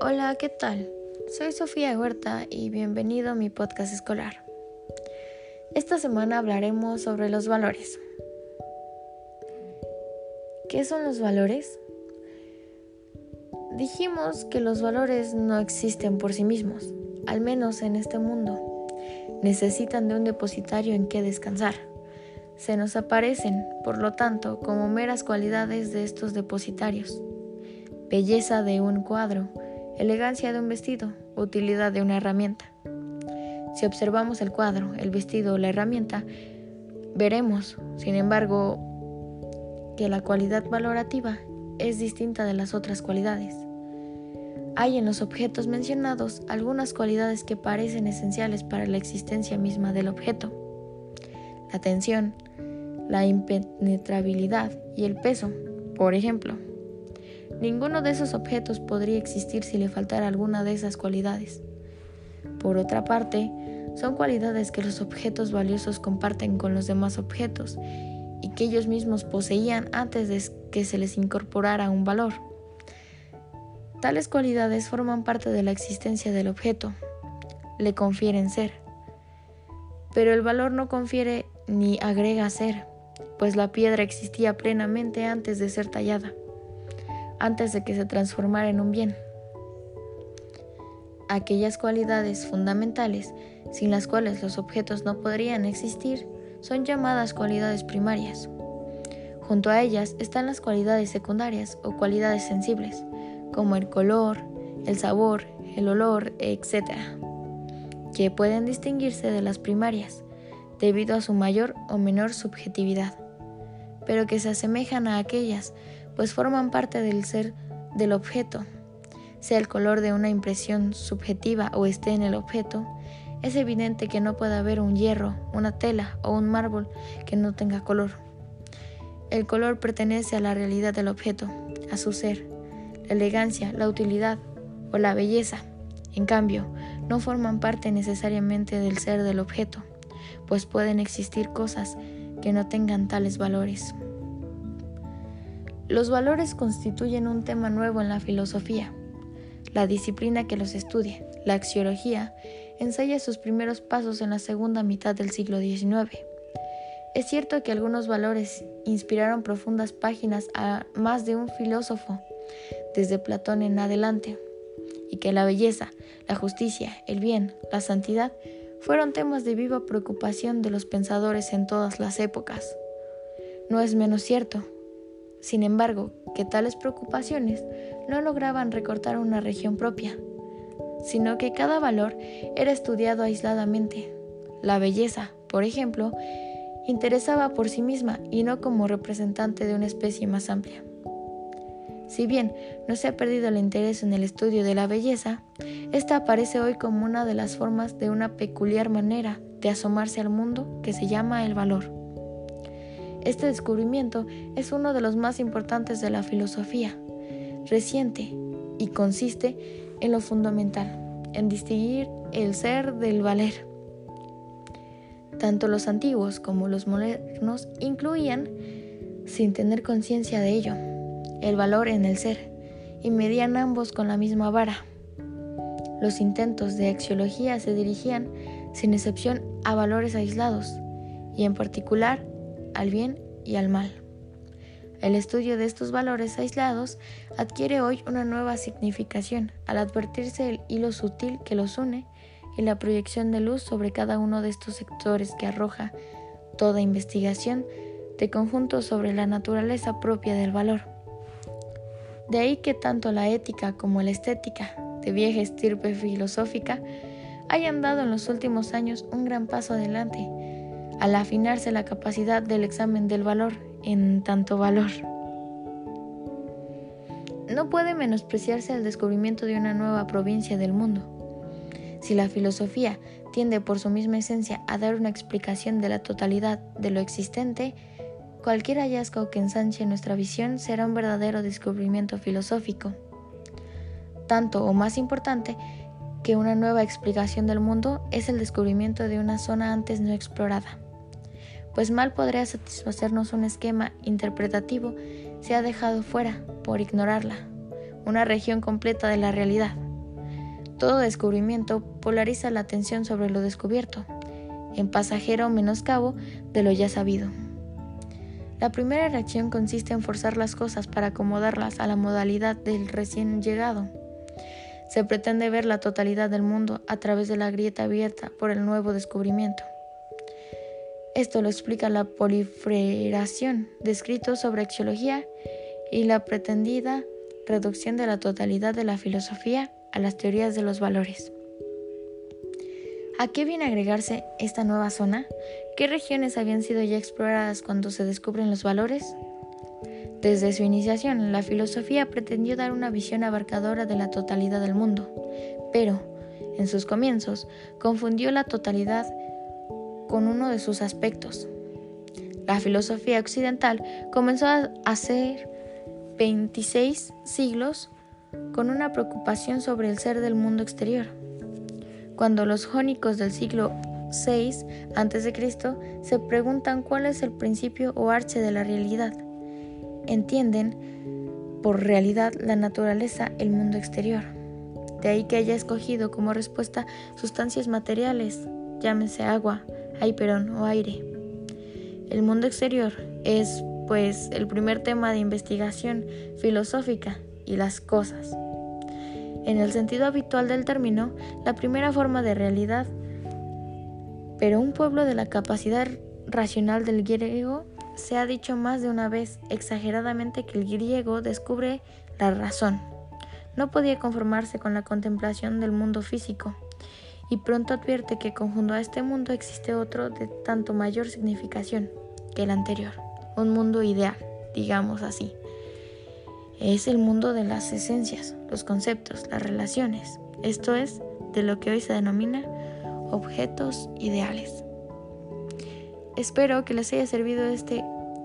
Hola, ¿qué tal? Soy Sofía Huerta y bienvenido a mi podcast escolar. Esta semana hablaremos sobre los valores. ¿Qué son los valores? Dijimos que los valores no existen por sí mismos, al menos en este mundo. Necesitan de un depositario en que descansar. Se nos aparecen, por lo tanto, como meras cualidades de estos depositarios. Belleza de un cuadro, elegancia de un vestido, utilidad de una herramienta. Si observamos el cuadro, el vestido o la herramienta, veremos, sin embargo, que la cualidad valorativa es distinta de las otras cualidades. Hay en los objetos mencionados algunas cualidades que parecen esenciales para la existencia misma del objeto. La tensión, la impenetrabilidad y el peso, por ejemplo. Ninguno de esos objetos podría existir si le faltara alguna de esas cualidades. Por otra parte, son cualidades que los objetos valiosos comparten con los demás objetos y que ellos mismos poseían antes de que se les incorporara un valor. Tales cualidades forman parte de la existencia del objeto, le confieren ser. Pero el valor no confiere ni agrega ser, pues la piedra existía plenamente antes de ser tallada antes de que se transformara en un bien. Aquellas cualidades fundamentales sin las cuales los objetos no podrían existir son llamadas cualidades primarias. Junto a ellas están las cualidades secundarias o cualidades sensibles, como el color, el sabor, el olor, etc., que pueden distinguirse de las primarias debido a su mayor o menor subjetividad, pero que se asemejan a aquellas pues forman parte del ser del objeto. Sea el color de una impresión subjetiva o esté en el objeto, es evidente que no puede haber un hierro, una tela o un mármol que no tenga color. El color pertenece a la realidad del objeto, a su ser, la elegancia, la utilidad o la belleza. En cambio, no forman parte necesariamente del ser del objeto, pues pueden existir cosas que no tengan tales valores. Los valores constituyen un tema nuevo en la filosofía. La disciplina que los estudia, la axiología, ensaya sus primeros pasos en la segunda mitad del siglo XIX. Es cierto que algunos valores inspiraron profundas páginas a más de un filósofo, desde Platón en adelante, y que la belleza, la justicia, el bien, la santidad fueron temas de viva preocupación de los pensadores en todas las épocas. No es menos cierto sin embargo, que tales preocupaciones no lograban recortar una región propia, sino que cada valor era estudiado aisladamente. La belleza, por ejemplo, interesaba por sí misma y no como representante de una especie más amplia. Si bien no se ha perdido el interés en el estudio de la belleza, esta aparece hoy como una de las formas de una peculiar manera de asomarse al mundo que se llama el valor. Este descubrimiento es uno de los más importantes de la filosofía reciente y consiste en lo fundamental, en distinguir el ser del valer. Tanto los antiguos como los modernos incluían, sin tener conciencia de ello, el valor en el ser y medían ambos con la misma vara. Los intentos de axiología se dirigían, sin excepción, a valores aislados y en particular al bien y al mal. El estudio de estos valores aislados adquiere hoy una nueva significación al advertirse el hilo sutil que los une y la proyección de luz sobre cada uno de estos sectores que arroja toda investigación de conjunto sobre la naturaleza propia del valor. De ahí que tanto la ética como la estética, de vieja estirpe filosófica, hayan dado en los últimos años un gran paso adelante al afinarse la capacidad del examen del valor en tanto valor. No puede menospreciarse el descubrimiento de una nueva provincia del mundo. Si la filosofía tiende por su misma esencia a dar una explicación de la totalidad de lo existente, cualquier hallazgo que ensanche nuestra visión será un verdadero descubrimiento filosófico. Tanto o más importante que una nueva explicación del mundo es el descubrimiento de una zona antes no explorada pues mal podría satisfacernos un esquema interpretativo si ha dejado fuera, por ignorarla, una región completa de la realidad. Todo descubrimiento polariza la atención sobre lo descubierto, en pasajero menoscabo de lo ya sabido. La primera reacción consiste en forzar las cosas para acomodarlas a la modalidad del recién llegado. Se pretende ver la totalidad del mundo a través de la grieta abierta por el nuevo descubrimiento. Esto lo explica la proliferación de escritos sobre axiología y la pretendida reducción de la totalidad de la filosofía a las teorías de los valores. ¿A qué viene agregarse esta nueva zona? ¿Qué regiones habían sido ya exploradas cuando se descubren los valores? Desde su iniciación, la filosofía pretendió dar una visión abarcadora de la totalidad del mundo, pero, en sus comienzos, confundió la totalidad con uno de sus aspectos. La filosofía occidental comenzó a hacer 26 siglos con una preocupación sobre el ser del mundo exterior cuando los jónicos del siglo VI a.C. se preguntan cuál es el principio o arche de la realidad. Entienden por realidad la naturaleza, el mundo exterior. De ahí que haya escogido como respuesta sustancias materiales, llámese agua, aiperón o aire. El mundo exterior es, pues, el primer tema de investigación filosófica y las cosas en el sentido habitual del término, la primera forma de realidad, pero un pueblo de la capacidad racional del griego se ha dicho más de una vez exageradamente que el griego descubre la razón. No podía conformarse con la contemplación del mundo físico y pronto advierte que conjunto a este mundo existe otro de tanto mayor significación que el anterior, un mundo ideal, digamos así, es el mundo de las esencias, los conceptos, las relaciones, esto es, de lo que hoy se denomina objetos ideales. Espero que les haya servido este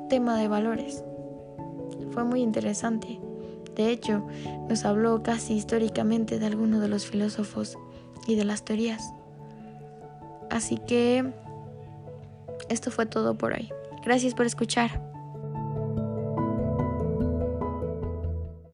tema de valores. Fue muy interesante. De hecho, nos habló casi históricamente de algunos de los filósofos y de las teorías. Así que esto fue todo por hoy. Gracias por escuchar.